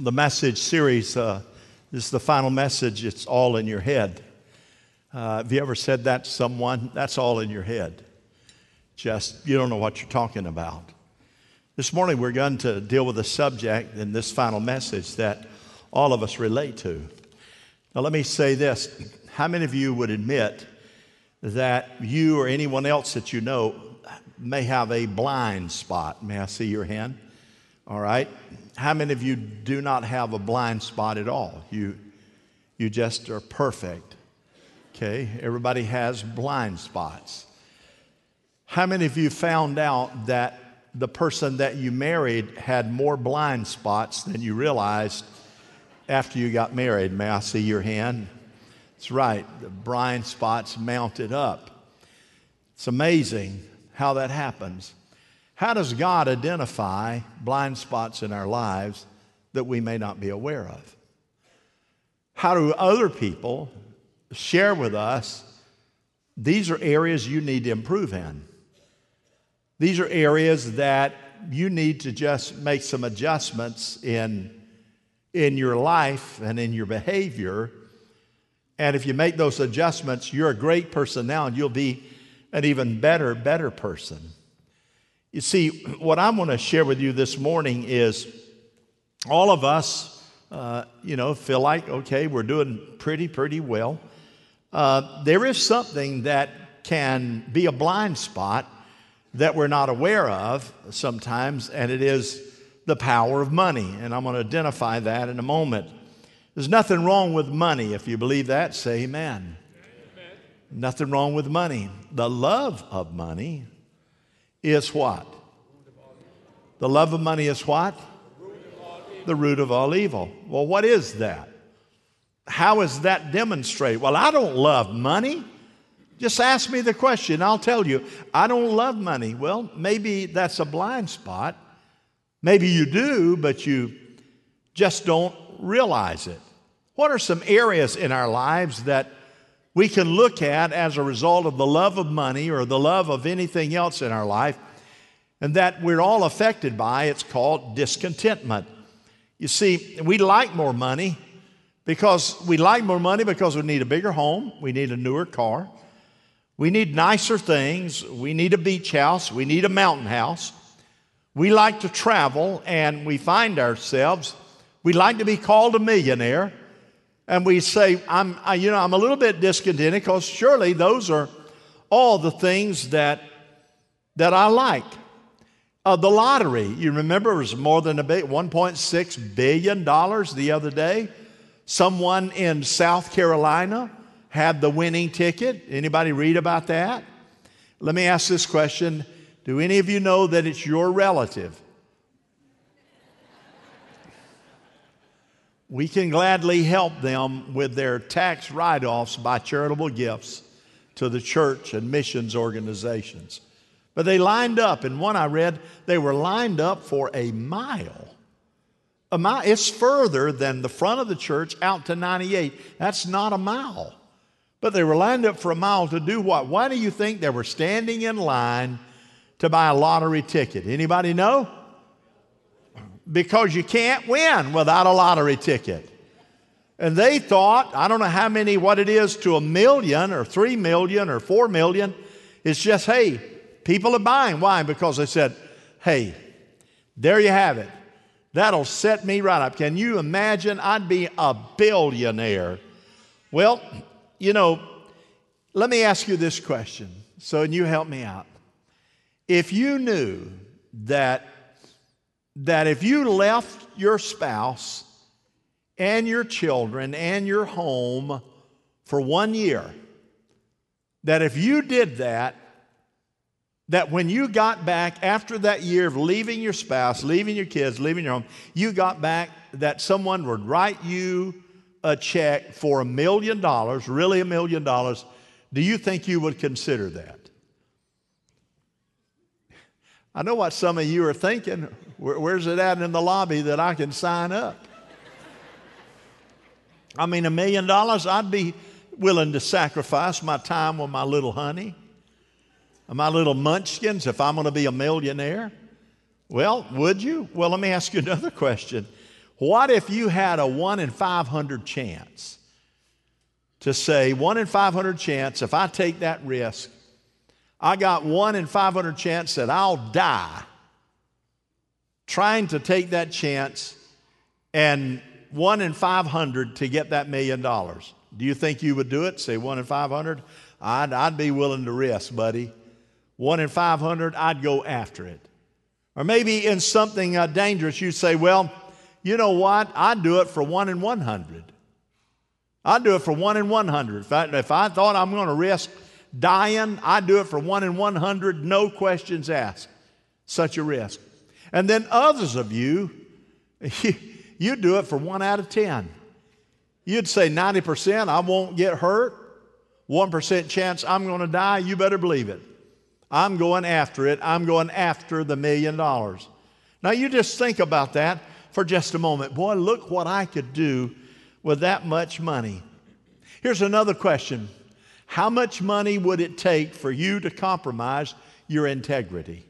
the message series. Uh, this is the final message. It's all in your head. Uh, have you ever said that to someone? That's all in your head. Just, you don't know what you're talking about. This morning, we're going to deal with a subject in this final message that all of us relate to. Now, let me say this How many of you would admit that you or anyone else that you know may have a blind spot? May I see your hand? All right. How many of you do not have a blind spot at all? You, you just are perfect. Okay. Everybody has blind spots. How many of you found out that the person that you married had more blind spots than you realized after you got married? May I see your hand? That's right. The blind spots mounted up. It's amazing how that happens. How does God identify blind spots in our lives that we may not be aware of? How do other people share with us these are areas you need to improve in? These are areas that you need to just make some adjustments in, in your life and in your behavior. And if you make those adjustments, you're a great person now and you'll be an even better, better person. You see, what I'm going to share with you this morning is all of us, uh, you know, feel like, okay, we're doing pretty, pretty well. Uh, there is something that can be a blind spot that we're not aware of sometimes, and it is the power of money. And I'm going to identify that in a moment. There's nothing wrong with money. If you believe that, say amen. amen. Nothing wrong with money. The love of money is what? The love of money is what? The root of all evil. Well, what is that? How is that demonstrated? Well, I don't love money. Just ask me the question, I'll tell you. I don't love money. Well, maybe that's a blind spot. Maybe you do, but you just don't realize it. What are some areas in our lives that we can look at as a result of the love of money or the love of anything else in our life, and that we're all affected by. It's called discontentment. You see, we like more money because we like more money because we need a bigger home, we need a newer car, we need nicer things, we need a beach house, we need a mountain house. We like to travel and we find ourselves, we like to be called a millionaire and we say, I'm, I, you know, I'm a little bit discontented because surely those are all the things that, that I like. Uh, the lottery, you remember, it was more than a bit, $1.6 billion the other day. Someone in South Carolina had the winning ticket. Anybody read about that? Let me ask this question Do any of you know that it's your relative? We can gladly help them with their tax write offs by charitable gifts to the church and missions organizations. But they lined up, and one I read, they were lined up for a mile. A mile, it's further than the front of the church out to 98. That's not a mile. But they were lined up for a mile to do what? Why do you think they were standing in line to buy a lottery ticket? Anybody know? Because you can't win without a lottery ticket. And they thought, I don't know how many, what it is to a million or three million or four million. It's just, hey, people are buying. Why? Because they said, hey, there you have it. That'll set me right up. Can you imagine? I'd be a billionaire. Well, you know, let me ask you this question. So, and you help me out. If you knew that that if you left your spouse and your children and your home for one year, that if you did that, that when you got back after that year of leaving your spouse, leaving your kids, leaving your home, you got back that someone would write you a check for a million dollars, really a million dollars, do you think you would consider that? I know what some of you are thinking. Where, where's it at in the lobby that I can sign up? I mean, a million dollars, I'd be willing to sacrifice my time with my little honey, my little munchkins, if I'm going to be a millionaire. Well, would you? Well, let me ask you another question. What if you had a 1 in 500 chance to say, 1 in 500 chance, if I take that risk, I got 1 in 500 chance that I'll die trying to take that chance and 1 in 500 to get that million dollars. Do you think you would do it? Say 1 in 500? I'd, I'd be willing to risk, buddy. 1 in 500, I'd go after it. Or maybe in something uh, dangerous, you'd say, well, you know what? I'd do it for 1 in 100. I'd do it for 1 in 100. If I, if I thought I'm going to risk dying, I'd do it for 1 in 100, no questions asked. Such a risk. And then others of you, you do it for 1 out of 10. You'd say 90% I won't get hurt, 1% chance I'm going to die. You better believe it. I'm going after it. I'm going after the million dollars. Now, you just think about that for just a moment. Boy, look what I could do with that much money. Here's another question How much money would it take for you to compromise your integrity?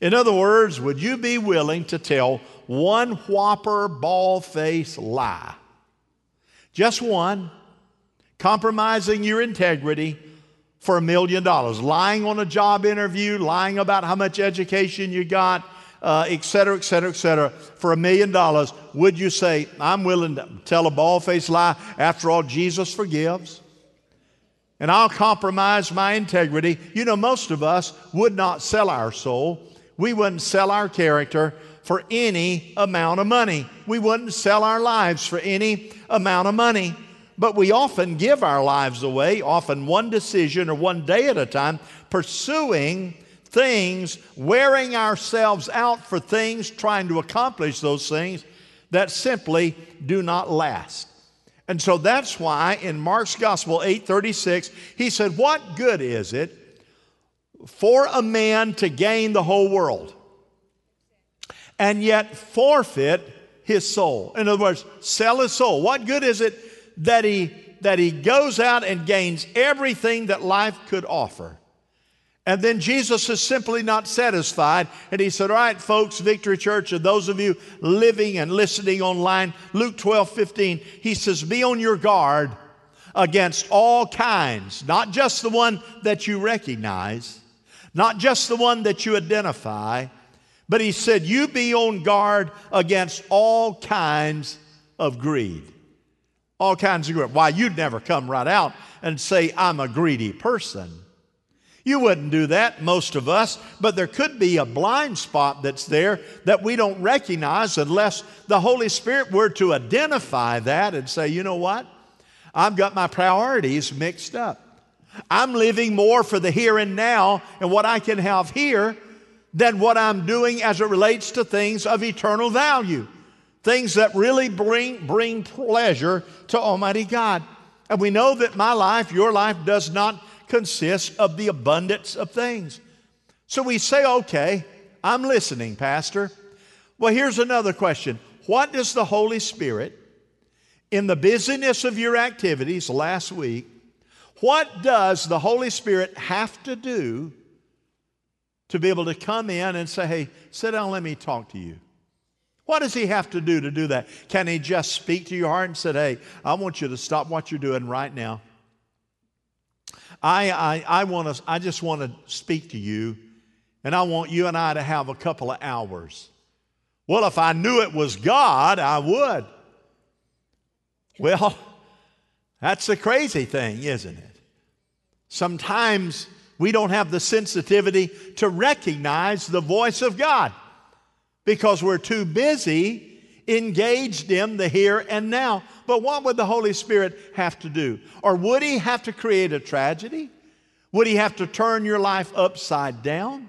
In other words, would you be willing to tell one whopper, ball face lie? Just one, compromising your integrity for a million dollars, lying on a job interview, lying about how much education you got, uh, et cetera, et cetera, et cetera, for a million dollars, would you say, I'm willing to tell a ball faced lie? After all, Jesus forgives. And I'll compromise my integrity. You know, most of us would not sell our soul. We wouldn't sell our character for any amount of money. We wouldn't sell our lives for any amount of money. But we often give our lives away, often one decision or one day at a time, pursuing things, wearing ourselves out for things, trying to accomplish those things that simply do not last. And so that's why in Mark's Gospel 8:36 he said, "What good is it for a man to gain the whole world and yet forfeit his soul?" In other words, sell his soul. What good is it that he, that he goes out and gains everything that life could offer. And then Jesus is simply not satisfied. And he said, All right, folks, Victory Church, and those of you living and listening online, Luke 12, 15, he says, Be on your guard against all kinds, not just the one that you recognize, not just the one that you identify, but he said, You be on guard against all kinds of greed all kinds of greed. Why, you'd never come right out and say, I'm a greedy person. You wouldn't do that, most of us, but there could be a blind spot that's there that we don't recognize unless the Holy Spirit were to identify that and say, you know what? I've got my priorities mixed up. I'm living more for the here and now and what I can have here than what I'm doing as it relates to things of eternal value things that really bring, bring pleasure to Almighty God. And we know that my life, your life, does not consist of the abundance of things. So we say, okay, I'm listening, Pastor. Well, here's another question What does the Holy Spirit, in the busyness of your activities last week, what does the Holy Spirit have to do to be able to come in and say, hey, sit down, let me talk to you? What does he have to do to do that? Can he just speak to your heart and say, hey, I want you to stop what you're doing right now? I, I, I, want to, I just want to speak to you, and I want you and I to have a couple of hours. Well, if I knew it was God, I would. Well, that's the crazy thing, isn't it? Sometimes we don't have the sensitivity to recognize the voice of God because we're too busy engaged in the here and now. But what would the Holy Spirit have to do? Or would He have to create a tragedy? Would He have to turn your life upside down?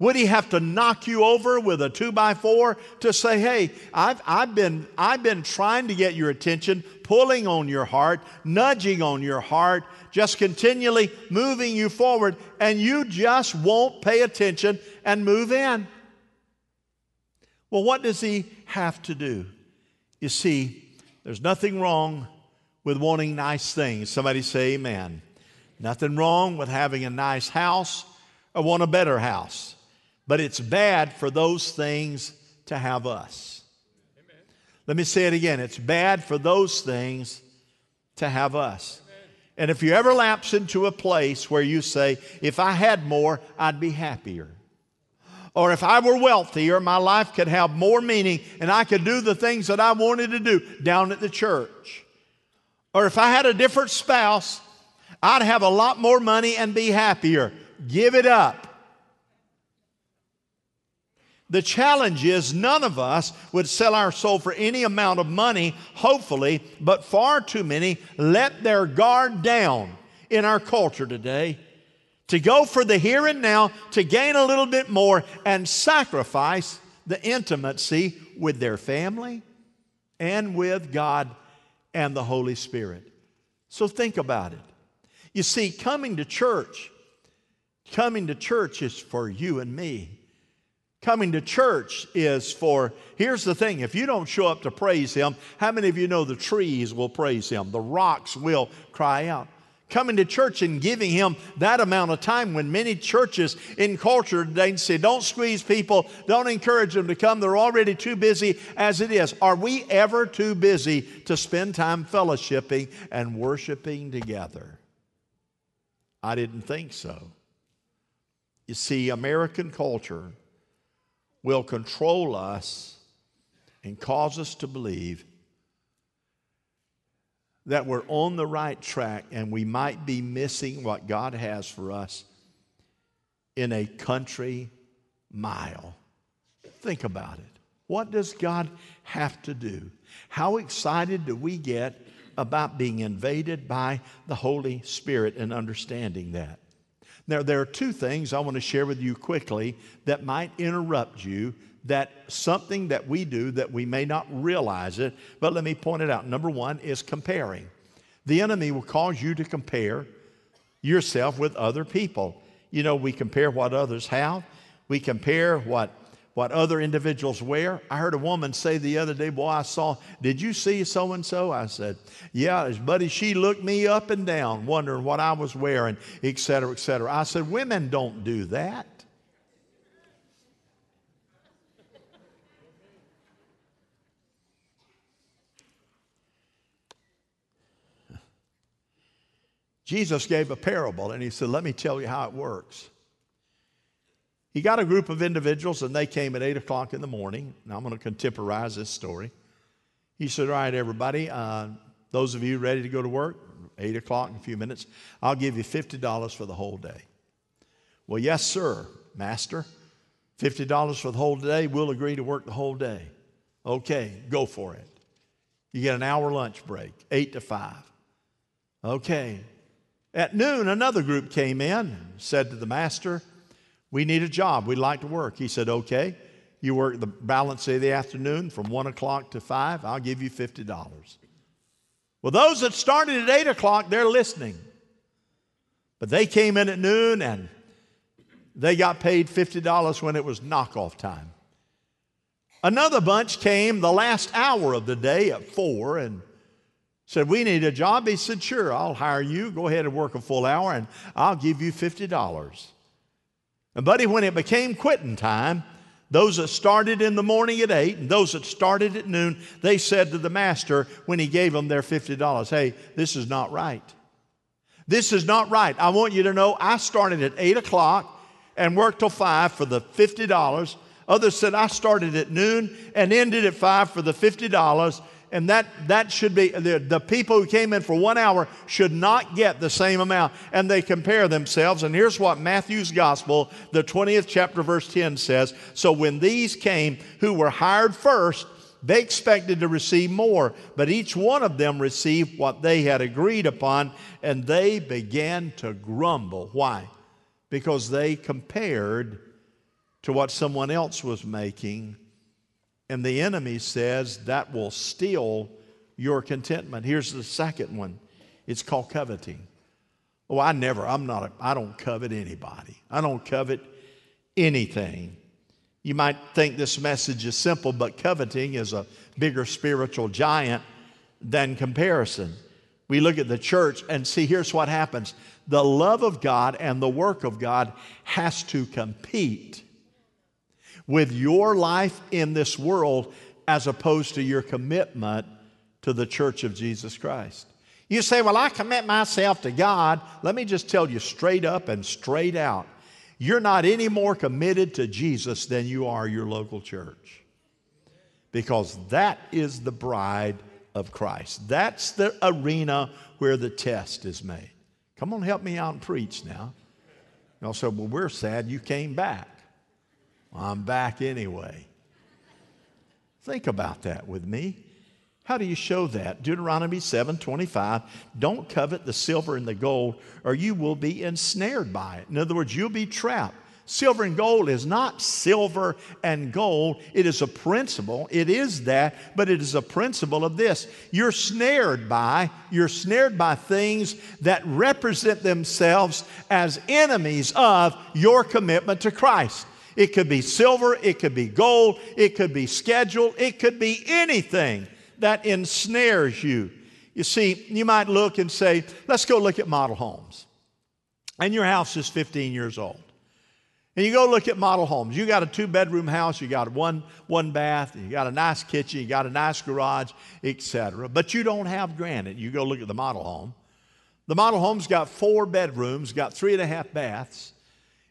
Would he have to knock you over with a two by four to say, hey, I've, I've, been, I've been trying to get your attention, pulling on your heart, nudging on your heart, just continually moving you forward, and you just won't pay attention and move in? Well, what does he have to do? You see, there's nothing wrong with wanting nice things. Somebody say amen. Nothing wrong with having a nice house or want a better house. But it's bad for those things to have us. Amen. Let me say it again it's bad for those things to have us. And if you ever lapse into a place where you say, if I had more, I'd be happier. Or if I were wealthier, my life could have more meaning and I could do the things that I wanted to do down at the church. Or if I had a different spouse, I'd have a lot more money and be happier. Give it up. The challenge is none of us would sell our soul for any amount of money, hopefully, but far too many let their guard down in our culture today to go for the here and now, to gain a little bit more, and sacrifice the intimacy with their family and with God and the Holy Spirit. So think about it. You see, coming to church, coming to church is for you and me. Coming to church is for, here's the thing if you don't show up to praise Him, how many of you know the trees will praise Him? The rocks will cry out. Coming to church and giving Him that amount of time when many churches in culture today say, don't squeeze people, don't encourage them to come, they're already too busy as it is. Are we ever too busy to spend time fellowshipping and worshiping together? I didn't think so. You see, American culture will control us and cause us to believe that we're on the right track and we might be missing what God has for us in a country mile. Think about it. What does God have to do? How excited do we get about being invaded by the Holy Spirit and understanding that? Now, there are two things I want to share with you quickly that might interrupt you. That something that we do that we may not realize it, but let me point it out. Number one is comparing. The enemy will cause you to compare yourself with other people. You know, we compare what others have, we compare what what other individuals wear. I heard a woman say the other day, Boy, I saw, did you see so and so? I said, Yeah, buddy, she looked me up and down, wondering what I was wearing, et cetera, et cetera. I said, Women don't do that. Jesus gave a parable and he said, Let me tell you how it works. He got a group of individuals and they came at 8 o'clock in the morning. Now I'm going to contemporize this story. He said, All right, everybody, uh, those of you ready to go to work, 8 o'clock in a few minutes, I'll give you $50 for the whole day. Well, yes, sir, master. $50 for the whole day. We'll agree to work the whole day. Okay, go for it. You get an hour lunch break, 8 to 5. Okay. At noon, another group came in said to the master, we need a job. We'd like to work. He said, Okay. You work the balance of the afternoon from 1 o'clock to 5, I'll give you $50. Well, those that started at 8 o'clock, they're listening. But they came in at noon and they got paid $50 when it was knockoff time. Another bunch came the last hour of the day at 4 and said, We need a job. He said, Sure, I'll hire you. Go ahead and work a full hour and I'll give you $50. And, buddy, when it became quitting time, those that started in the morning at 8 and those that started at noon, they said to the master when he gave them their $50, Hey, this is not right. This is not right. I want you to know I started at 8 o'clock and worked till 5 for the $50. Others said I started at noon and ended at 5 for the $50 and that, that should be the, the people who came in for one hour should not get the same amount. And they compare themselves. And here's what matthew's gospel the 20th chapter verse 10 says. So when these came who were hired first they expected to receive more. But each one of them received what they had agreed upon and they began to grumble. Why? Because they compared to what someone else was making and the enemy says that will steal your contentment. Here's the second one it's called coveting. Oh, I never, I'm not, a, I don't covet anybody. I don't covet anything. You might think this message is simple, but coveting is a bigger spiritual giant than comparison. We look at the church and see here's what happens the love of God and the work of God has to compete with your life in this world as opposed to your commitment to the church of Jesus Christ. You say, Well, I commit myself to God. Let me just tell you straight up and straight out you're not any more committed to Jesus than you are your local church. Because that is the bride of Christ. That's the arena where the test is made. Come on, help me out and preach now. Y'all said, Well, we're sad you came back. Well, I'm back anyway. Think about that with me. How do you show that? Deuteronomy 7 25. Don't covet the silver and the gold, or you will be ensnared by it. In other words, you'll be trapped. Silver and gold is not silver and gold. It is a principle. It is that, but it is a principle of this. You're snared by, you're snared by things that represent themselves as enemies of your commitment to Christ. It could be silver, it could be gold, it could be schedule, it could be anything that ensnares you. You see, you might look and say, let's go look at model homes. And your house is 15 years old. And you go look at model homes. You got a two bedroom house, you got one, one bath, you got a nice kitchen, you got a nice garage, etc. But you don't have granite. You go look at the model home. The model home's got four bedrooms, got three and a half baths.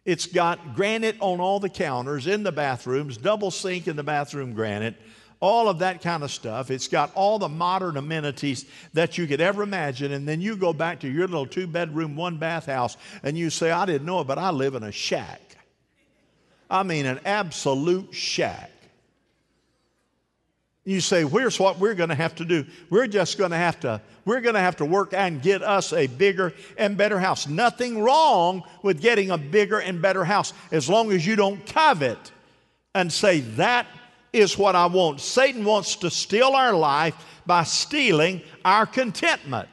It's got granite on all the counters in the bathrooms, double sink in the bathroom granite, all of that kind of stuff. It's got all the modern amenities that you could ever imagine. And then you go back to your little two bedroom, one bath house and you say, I didn't know it, but I live in a shack. I mean, an absolute shack. You say, here's what we're going to have to do. We're just going to have to, we're going to have to work and get us a bigger and better house. Nothing wrong with getting a bigger and better house as long as you don't covet and say, that is what I want. Satan wants to steal our life by stealing our contentment.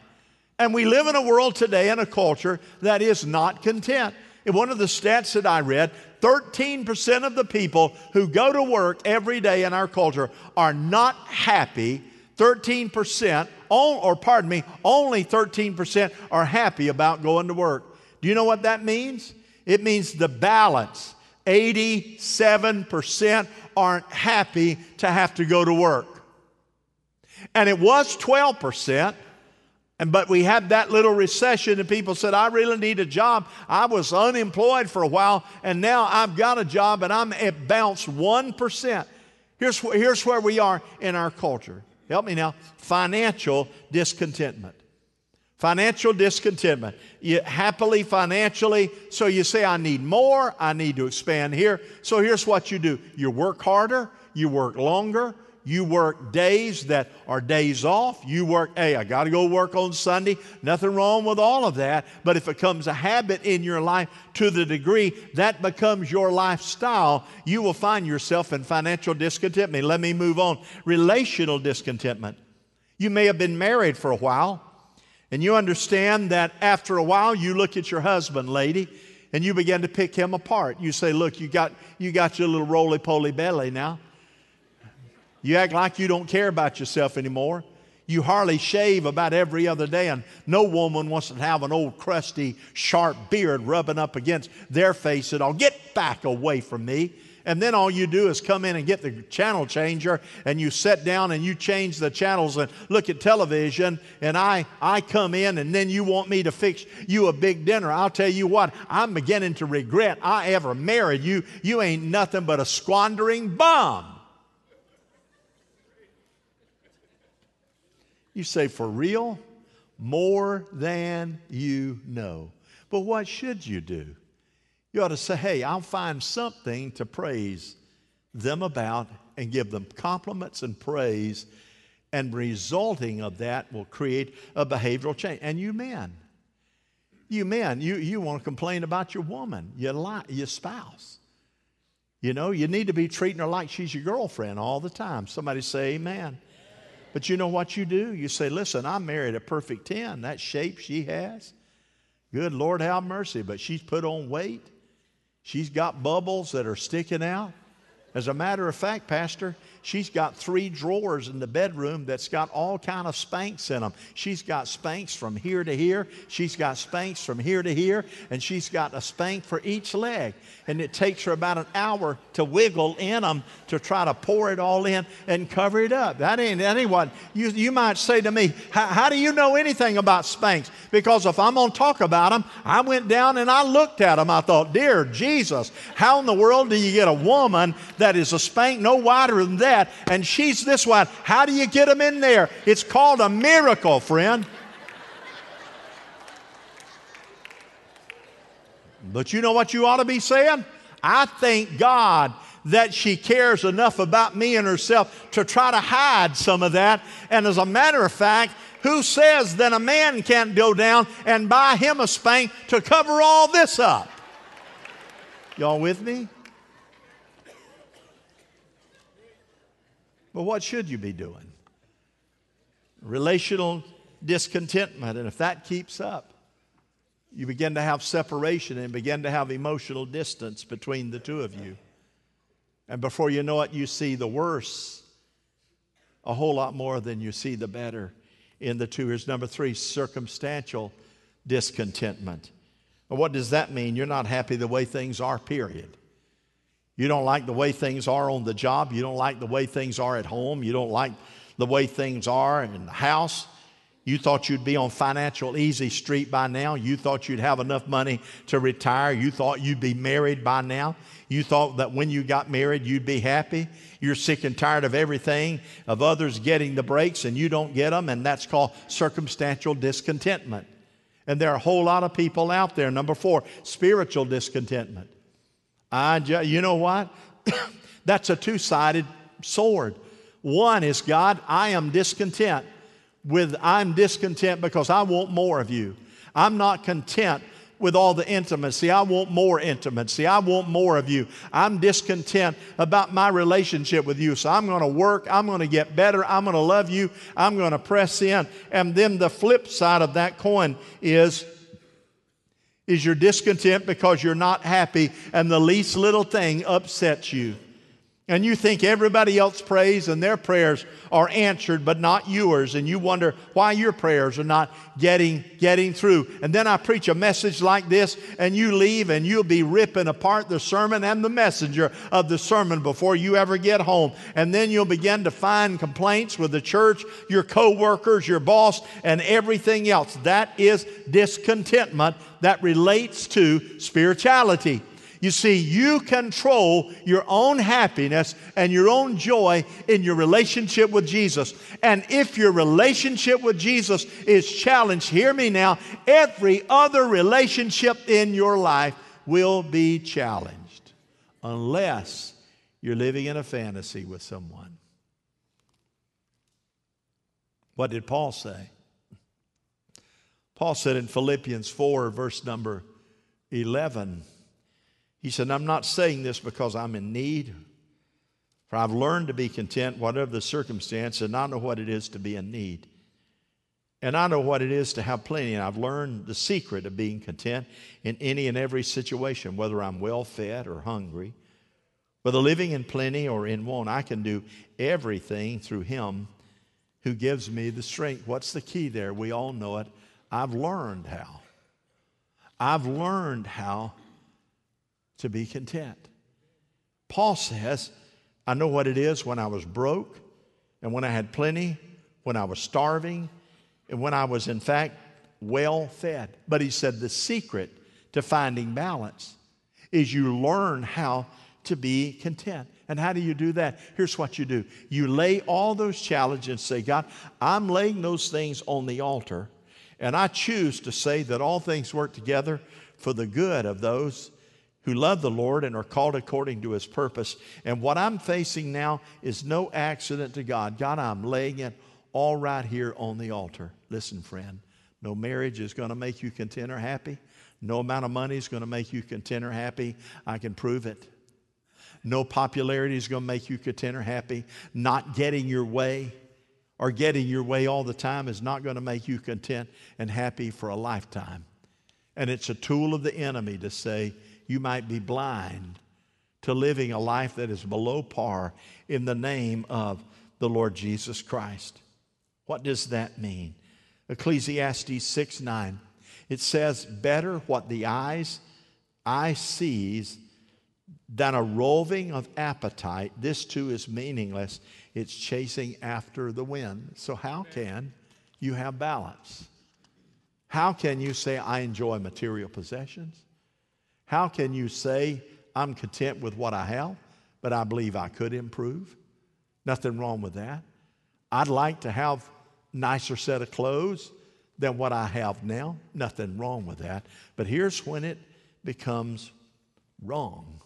And we live in a world today in a culture that is not content. One of the stats that I read, 13% of the people who go to work every day in our culture are not happy. 13%, or pardon me, only 13% are happy about going to work. Do you know what that means? It means the balance 87% aren't happy to have to go to work. And it was 12%. And but we had that little recession, and people said, I really need a job. I was unemployed for a while, and now I've got a job, and I'm it bounced 1%. Here's, here's where we are in our culture. Help me now. Financial discontentment. Financial discontentment. You happily financially, so you say, I need more, I need to expand here. So here's what you do you work harder, you work longer, you work days that are days off. You work, hey, I got to go work on Sunday. Nothing wrong with all of that. But if it becomes a habit in your life to the degree that becomes your lifestyle, you will find yourself in financial discontentment. Let me move on. Relational discontentment. You may have been married for a while. And you understand that after a while, you look at your husband, lady, and you begin to pick him apart. You say, Look, you got, you got your little roly poly belly now. You act like you don't care about yourself anymore. You hardly shave about every other day, and no woman wants to have an old crusty, sharp beard rubbing up against their face at all. Get back away from me and then all you do is come in and get the channel changer and you sit down and you change the channels and look at television and I, I come in and then you want me to fix you a big dinner. I'll tell you what, I'm beginning to regret I ever married you. You ain't nothing but a squandering bum. You say, for real? More than you know. But what should you do? You ought to say, hey, I'll find something to praise them about and give them compliments and praise. And resulting of that will create a behavioral change. And you men, you men, you, you want to complain about your woman, your, li- your spouse. You know, you need to be treating her like she's your girlfriend all the time. Somebody say amen. But you know what you do? You say, listen, I married a perfect 10. That shape she has, good Lord have mercy, but she's put on weight. She's got bubbles that are sticking out. As a matter of fact, Pastor, she's got three drawers in the bedroom that's got all kind of Spanx in them. She's got Spanx from here to here. She's got Spanx from here to here, and she's got a Spank for each leg. And it takes her about an hour to wiggle in them to try to pour it all in and cover it up. That ain't anyone. You, you might say to me, how do you know anything about Spanx? Because if I'm going to talk about them, I went down and I looked at them. I thought, dear Jesus, how in the world do you get a woman that that is a spank no wider than that, and she's this wide. How do you get them in there? It's called a miracle, friend. But you know what you ought to be saying? I thank God that she cares enough about me and herself to try to hide some of that. And as a matter of fact, who says that a man can't go down and buy him a spank to cover all this up? Y'all with me? But what should you be doing? Relational discontentment. And if that keeps up, you begin to have separation and begin to have emotional distance between the two of you. And before you know it, you see the worse a whole lot more than you see the better in the two. Here's number three circumstantial discontentment. Well, what does that mean? You're not happy the way things are, period. You don't like the way things are on the job. You don't like the way things are at home. You don't like the way things are in the house. You thought you'd be on financial easy street by now. You thought you'd have enough money to retire. You thought you'd be married by now. You thought that when you got married, you'd be happy. You're sick and tired of everything, of others getting the breaks, and you don't get them, and that's called circumstantial discontentment. And there are a whole lot of people out there. Number four, spiritual discontentment. I ju- you know what? That's a two sided sword. One is God, I am discontent with, I'm discontent because I want more of you. I'm not content with all the intimacy. I want more intimacy. I want more of you. I'm discontent about my relationship with you. So I'm going to work. I'm going to get better. I'm going to love you. I'm going to press in. And then the flip side of that coin is is you're discontent because you're not happy and the least little thing upsets you. And you think everybody else prays and their prayers are answered, but not yours. And you wonder why your prayers are not getting, getting through. And then I preach a message like this, and you leave and you'll be ripping apart the sermon and the messenger of the sermon before you ever get home. And then you'll begin to find complaints with the church, your co-workers, your boss, and everything else. That is discontentment that relates to spirituality. You see, you control your own happiness and your own joy in your relationship with Jesus. And if your relationship with Jesus is challenged, hear me now, every other relationship in your life will be challenged unless you're living in a fantasy with someone. What did Paul say? Paul said in Philippians 4, verse number 11, he said, I'm not saying this because I'm in need, for I've learned to be content, whatever the circumstance, and I know what it is to be in need. And I know what it is to have plenty, and I've learned the secret of being content in any and every situation, whether I'm well fed or hungry, whether living in plenty or in want. I can do everything through Him who gives me the strength. What's the key there? We all know it. I've learned how. I've learned how to be content. Paul says, I know what it is when I was broke and when I had plenty, when I was starving, and when I was, in fact, well fed. But he said the secret to finding balance is you learn how to be content. And how do you do that? Here's what you do you lay all those challenges and say, God, I'm laying those things on the altar, and I choose to say that all things work together for the good of those who love the Lord and are called according to his purpose. And what I'm facing now is no accident to God. God, I'm laying it all right here on the altar. Listen, friend, no marriage is going to make you content or happy. No amount of money is going to make you content or happy. I can prove it. No popularity is going to make you content or happy. Not getting your way or getting your way all the time is not going to make you content and happy for a lifetime. And it's a tool of the enemy to say, you might be blind to living a life that is below par in the name of the Lord Jesus Christ. What does that mean? Ecclesiastes 6 9. It says, Better what the eyes eye sees than a roving of appetite. This too is meaningless. It's chasing after the wind. So, how can you have balance? How can you say, I enjoy material possessions? How can you say, I'm content with what I have, but I believe I could improve? Nothing wrong with that. I'd like to have nicer set of clothes than what I have now. Nothing wrong with that. But here's when it becomes wrong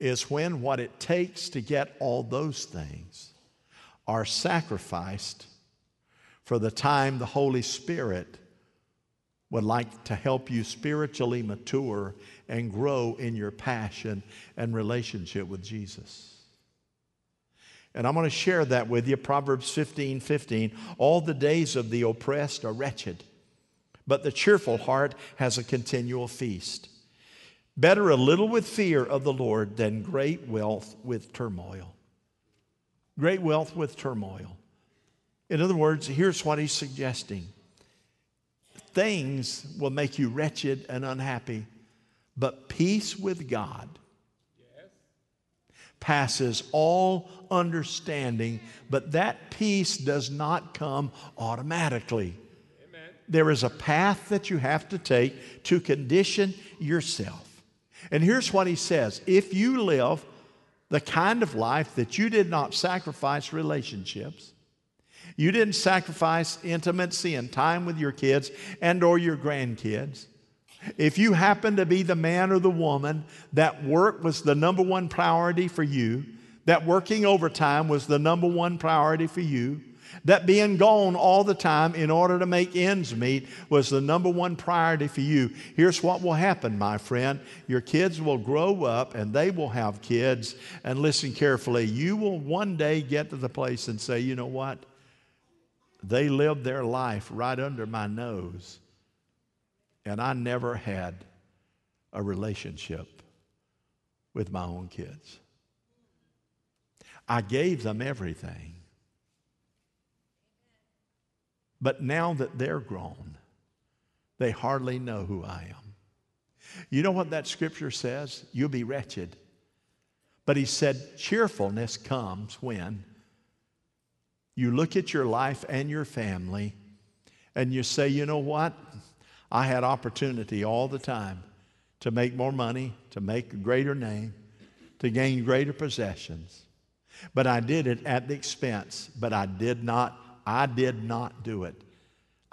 is when what it takes to get all those things are sacrificed for the time the Holy Spirit would like to help you spiritually mature and grow in your passion and relationship with Jesus. And I'm going to share that with you. Proverbs 15 15. All the days of the oppressed are wretched, but the cheerful heart has a continual feast. Better a little with fear of the Lord than great wealth with turmoil. Great wealth with turmoil. In other words, here's what he's suggesting things will make you wretched and unhappy, but peace with God passes all understanding, but that peace does not come automatically. Amen. There is a path that you have to take to condition yourself. And here's what he says if you live the kind of life that you did not sacrifice relationships, you didn't sacrifice intimacy and time with your kids and or your grandkids. If you happen to be the man or the woman that work was the number one priority for you, that working overtime was the number one priority for you, that being gone all the time in order to make ends meet was the number one priority for you. Here's what will happen, my friend. Your kids will grow up and they will have kids. And listen carefully, you will one day get to the place and say, you know what? They lived their life right under my nose, and I never had a relationship with my own kids. I gave them everything. But now that they're grown, they hardly know who I am. You know what that scripture says? You'll be wretched. But he said, cheerfulness comes when you look at your life and your family and you say, you know what? I had opportunity all the time to make more money, to make a greater name, to gain greater possessions. But I did it at the expense, but I did not I did not do it.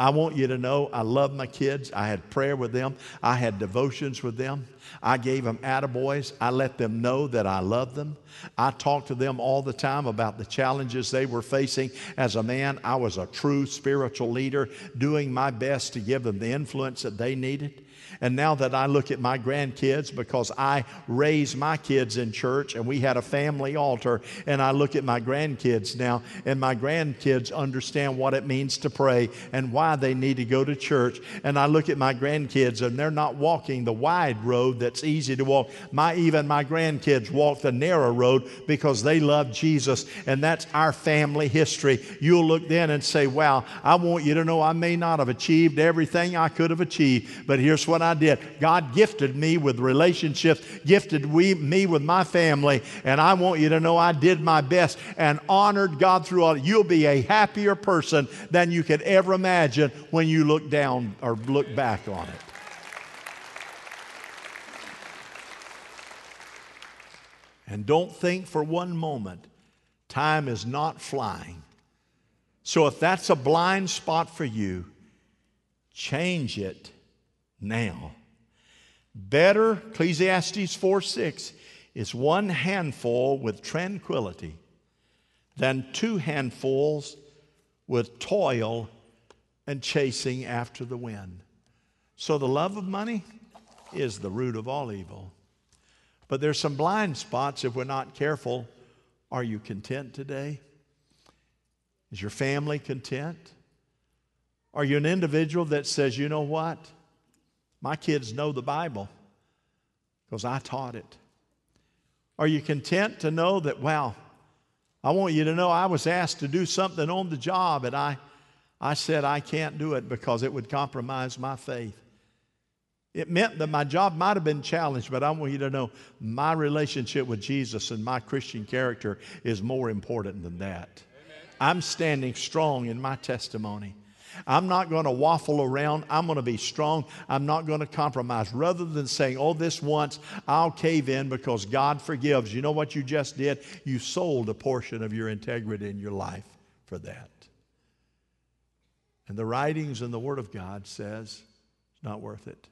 I want you to know I love my kids. I had prayer with them. I had devotions with them. I gave them attaboys. I let them know that I love them. I talked to them all the time about the challenges they were facing. As a man, I was a true spiritual leader, doing my best to give them the influence that they needed. And now that I look at my grandkids, because I raised my kids in church and we had a family altar, and I look at my grandkids now, and my grandkids understand what it means to pray and why they need to go to church. And I look at my grandkids, and they're not walking the wide road that's easy to walk. My even my grandkids walk the narrow road because they love Jesus, and that's our family history. You'll look then and say, Wow, I want you to know I may not have achieved everything I could have achieved, but here's what I did. God gifted me with relationships, gifted we, me with my family, and I want you to know I did my best and honored God through all. You'll be a happier person than you could ever imagine when you look down or look back on it. And don't think for one moment time is not flying. So if that's a blind spot for you, change it now. Better, Ecclesiastes 4 6, is one handful with tranquility than two handfuls with toil and chasing after the wind. So the love of money is the root of all evil. But there's some blind spots if we're not careful. Are you content today? Is your family content? Are you an individual that says, you know what? My kids know the Bible because I taught it. Are you content to know that, wow, I want you to know I was asked to do something on the job and I, I said I can't do it because it would compromise my faith. It meant that my job might have been challenged, but I want you to know my relationship with Jesus and my Christian character is more important than that. Amen. I'm standing strong in my testimony. I'm not going to waffle around. I'm going to be strong. I'm not going to compromise. Rather than saying, oh, this once, I'll cave in because God forgives. You know what you just did? You sold a portion of your integrity in your life for that. And the writings and the Word of God says it's not worth it.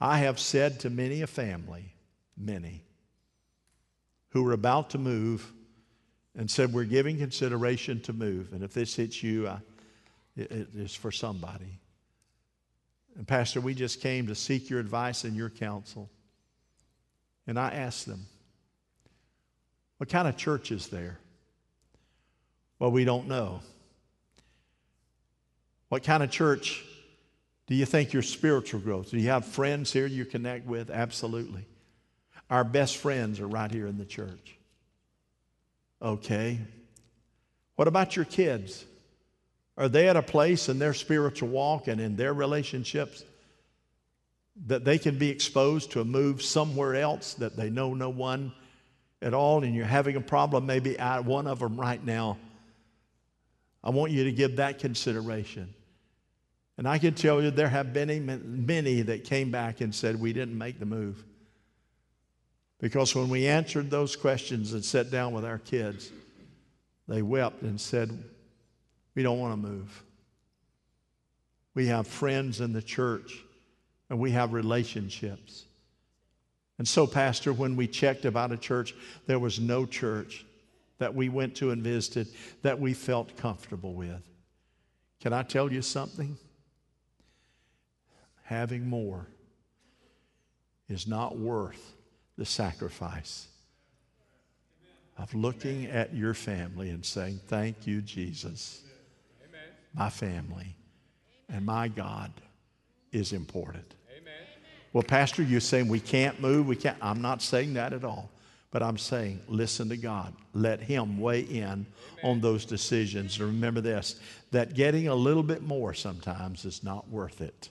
I have said to many a family, many, who were about to move and said, We're giving consideration to move. And if this hits you, I, it, it is for somebody. And, Pastor, we just came to seek your advice and your counsel. And I asked them, What kind of church is there? Well, we don't know. What kind of church do you think your spiritual growth? Do you have friends here you connect with? Absolutely. Our best friends are right here in the church. Okay. What about your kids? Are they at a place in their spiritual walk and in their relationships that they can be exposed to a move somewhere else that they know no one at all and you're having a problem, maybe at one of them right now? I want you to give that consideration. And I can tell you there have been many that came back and said, We didn't make the move. Because when we answered those questions and sat down with our kids, they wept and said, we don't want to move. We have friends in the church and we have relationships. And so, Pastor, when we checked about a church, there was no church that we went to and visited that we felt comfortable with. Can I tell you something? Having more is not worth the sacrifice of looking at your family and saying, Thank you, Jesus my family, and my God is important. Amen. Well, Pastor, you're saying we can't move, we can't. I'm not saying that at all. But I'm saying, listen to God. Let Him weigh in Amen. on those decisions. And remember this that getting a little bit more sometimes is not worth it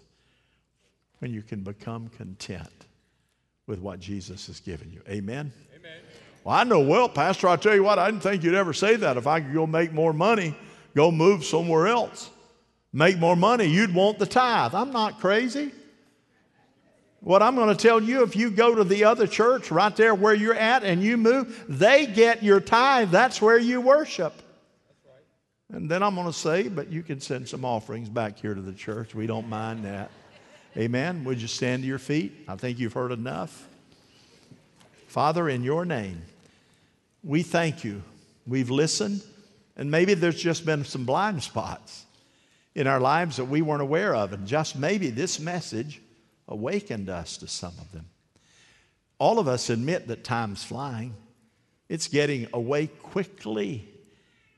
when you can become content with what Jesus has given you. Amen? Amen. Well, I know, well, Pastor, I tell you what, I didn't think you'd ever say that. If I could go make more money, go move somewhere else, make more money. You'd want the tithe. I'm not crazy. What I'm going to tell you, if you go to the other church right there where you're at and you move, they get your tithe. That's where you worship. And then I'm going to say, but you can send some offerings back here to the church. We don't mind that. Amen. Would you stand to your feet? I think you've heard enough. Father, in your name, we thank you. We've listened. And maybe there's just been some blind spots in our lives that we weren't aware of. And just maybe this message awakened us to some of them. All of us admit that time's flying, it's getting away quickly.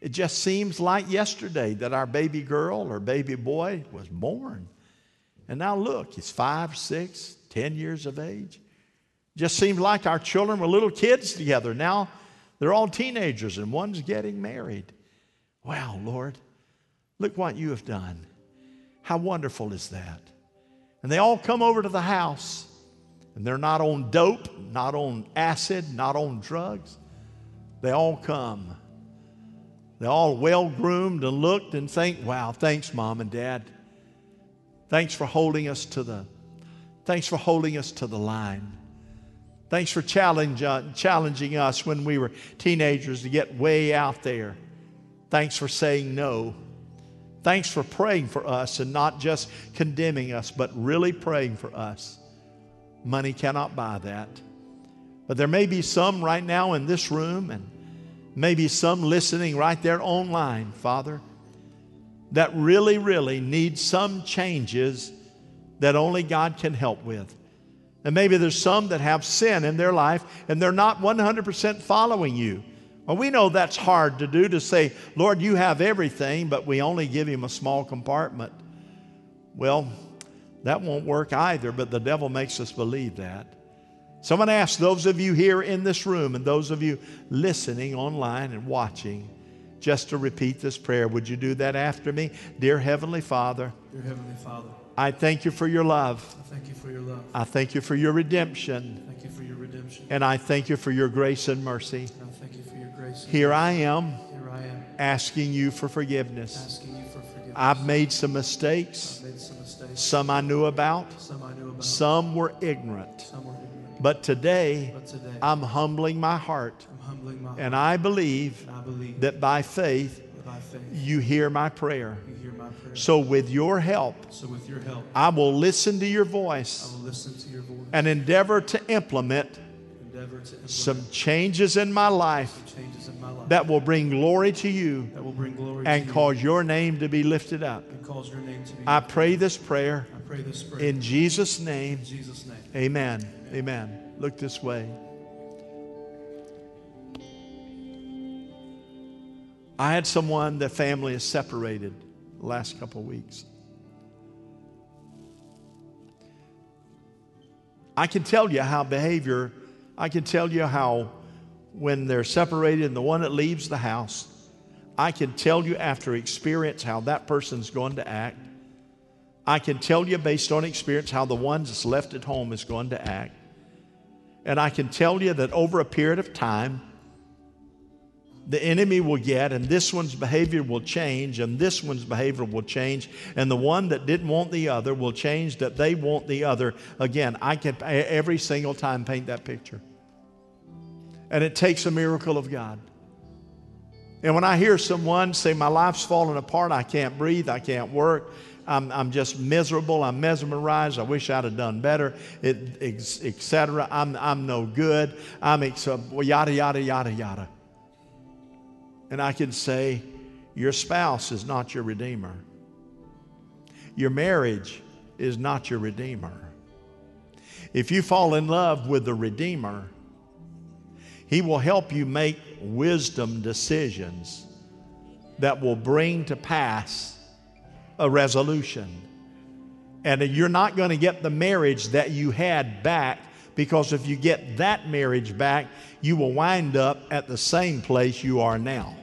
It just seems like yesterday that our baby girl or baby boy was born. And now look, he's five, six, ten years of age. Just seems like our children were little kids together. Now they're all teenagers and one's getting married. Wow, Lord, look what you have done. How wonderful is that? And they all come over to the house, and they're not on dope, not on acid, not on drugs. They all come. They're all well groomed and looked and think, wow, thanks, mom and dad. Thanks for holding us to the thanks for holding us to the line. Thanks for challenge, uh, challenging us when we were teenagers to get way out there Thanks for saying no. Thanks for praying for us and not just condemning us, but really praying for us. Money cannot buy that. But there may be some right now in this room and maybe some listening right there online, Father, that really, really need some changes that only God can help with. And maybe there's some that have sin in their life and they're not 100% following you. Well, we know that's hard to do to say, Lord, you have everything, but we only give him a small compartment. Well, that won't work either, but the devil makes us believe that. Someone I'm going to ask those of you here in this room and those of you listening online and watching just to repeat this prayer. Would you do that after me? Dear Heavenly Father, Dear Heavenly Father, I thank you for your love. I thank you for your love. I thank you for your redemption. Thank you for your redemption. And I thank you for your grace and mercy. I thank you for Here I am Here I am asking you for forgiveness. you for forgiveness. I've made some mistakes. Made some mistakes. Some I knew about, Some I knew about. some were ignorant. Some were ignorant. But today, But today, I'm humbling my heart. I'm humbling my heart. And I believe And I believe that by faith, by faith, you hear my prayer. you hear my prayer. So, with your help, So with your help, I will listen to your voice to your voice. and endeavor to implement endeavor to implement some changes in my life changes in my life that will bring glory to you that will bring glory and cause your name to be lifted up. you and cause your name to be. I pray this prayer I pray this prayer in Jesus' name. in Jesus' name. Amen. Amen. Look this way. I had someone, the family is separated the last couple of weeks. I can tell you how behavior, I can tell you how when they're separated and the one that leaves the house, I can tell you after experience how that person's going to act. I can tell you based on experience how the one that's left at home is going to act. And I can tell you that over a period of time, the enemy will get, and this one's behavior will change, and this one's behavior will change, and the one that didn't want the other will change that they want the other. Again, I can every single time paint that picture. And it takes a miracle of God. And when I hear someone say, My life's falling apart, I can't breathe, I can't work, I'm, I'm just miserable, I'm mesmerized, I wish I'd have done better, etc. I'm, I'm no good, I'm ex- yada, yada, yada, yada. And I can say, Your spouse is not your redeemer. Your marriage is not your redeemer. If you fall in love with the redeemer, he will help you make wisdom decisions that will bring to pass a resolution. And you're not going to get the marriage that you had back because if you get that marriage back, you will wind up at the same place you are now.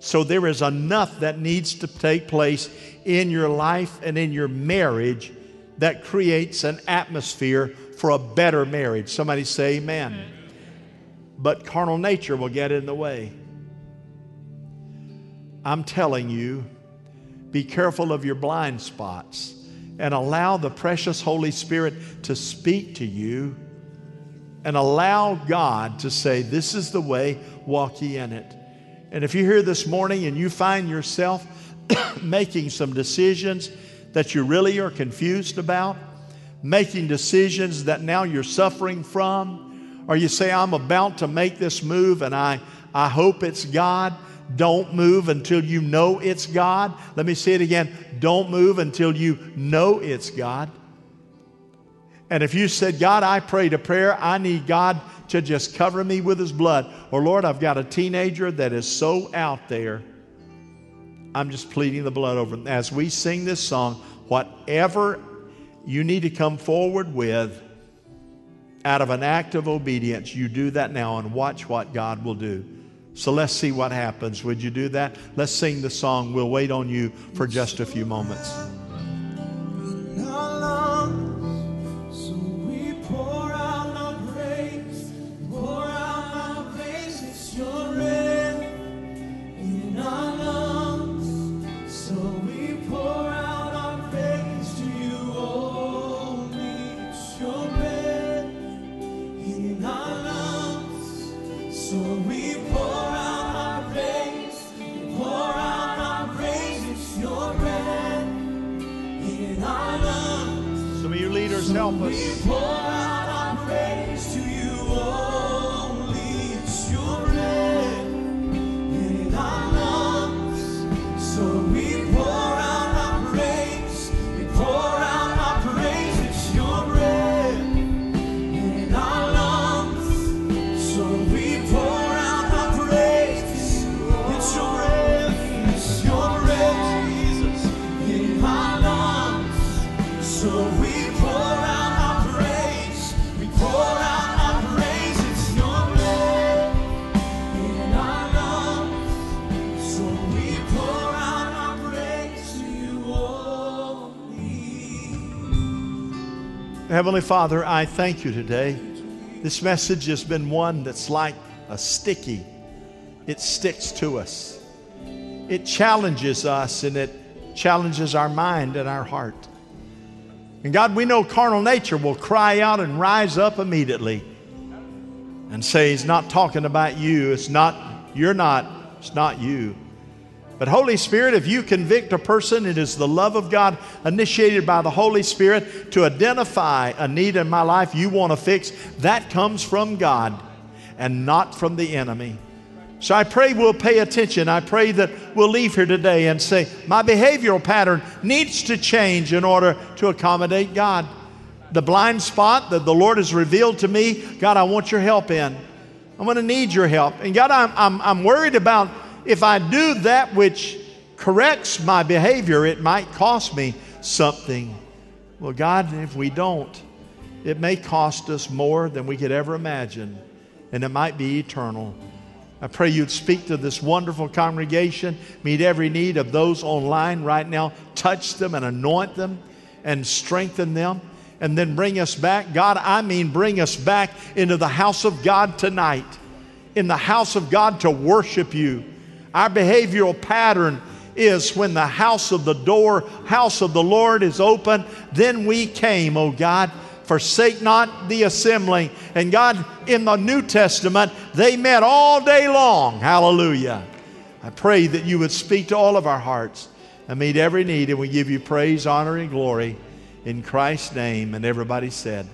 So there is enough that needs to take place in your life and in your marriage that creates an atmosphere for a better marriage. Somebody say amen. But carnal nature will get in the way. I'm telling you, be careful of your blind spots and allow the precious Holy Spirit to speak to you and allow God to say, This is the way, walk ye in it. And if you're here this morning and you find yourself making some decisions that you really are confused about, making decisions that now you're suffering from, or you say, I'm about to make this move and I, I hope it's God, don't move until you know it's God. Let me say it again don't move until you know it's God. And if you said, God, I prayed a prayer, I need God to just cover me with His blood. Or, Lord, I've got a teenager that is so out there, I'm just pleading the blood over them. As we sing this song, whatever you need to come forward with out of an act of obedience, you do that now and watch what God will do. So let's see what happens. Would you do that? Let's sing the song. We'll wait on you for just a few moments. Heavenly Father, I thank you today. This message has been one that's like a sticky, it sticks to us. It challenges us and it challenges our mind and our heart. And God, we know carnal nature will cry out and rise up immediately and say, He's not talking about you. It's not, you're not, it's not you. But Holy Spirit, if you convict a person, it is the love of God initiated by the Holy Spirit to identify a need in my life you want to fix. That comes from God and not from the enemy. So I pray we'll pay attention. I pray that we'll leave here today and say, my behavioral pattern needs to change in order to accommodate God. The blind spot that the Lord has revealed to me, God, I want your help in. I'm going to need your help. And God, I'm, I'm, I'm worried about if I do that which corrects my behavior, it might cost me something. Well, God, if we don't, it may cost us more than we could ever imagine, and it might be eternal. I pray you'd speak to this wonderful congregation, meet every need of those online right now, touch them and anoint them and strengthen them, and then bring us back. God, I mean, bring us back into the house of God tonight, in the house of God to worship you. Our behavioral pattern is when the house of the door, house of the Lord is open, then we came, oh God forsake not the assembling. And God, in the New Testament, they met all day long. Hallelujah. I pray that you would speak to all of our hearts and meet every need, and we give you praise, honor, and glory in Christ's name. And everybody said,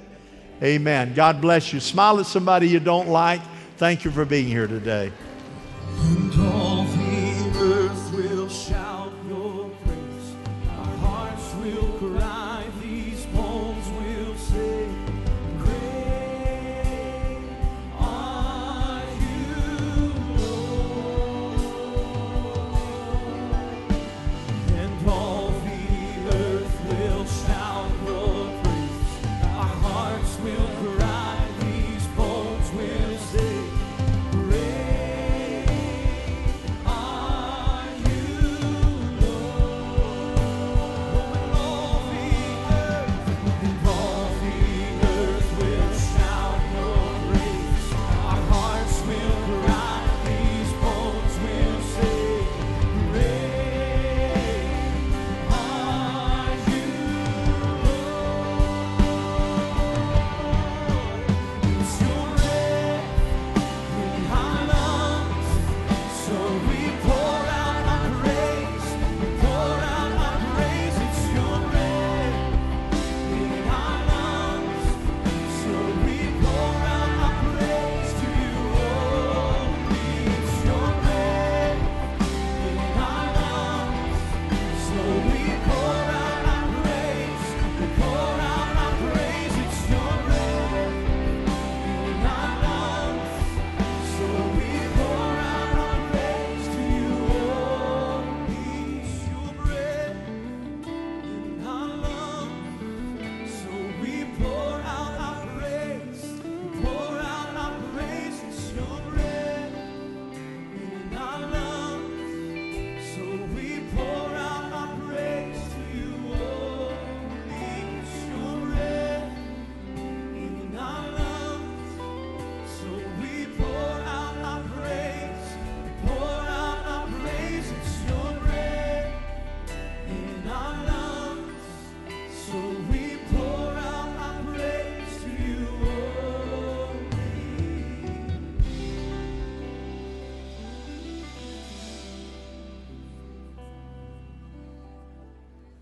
Amen. God bless you. Smile at somebody you don't like. Thank you for being here today.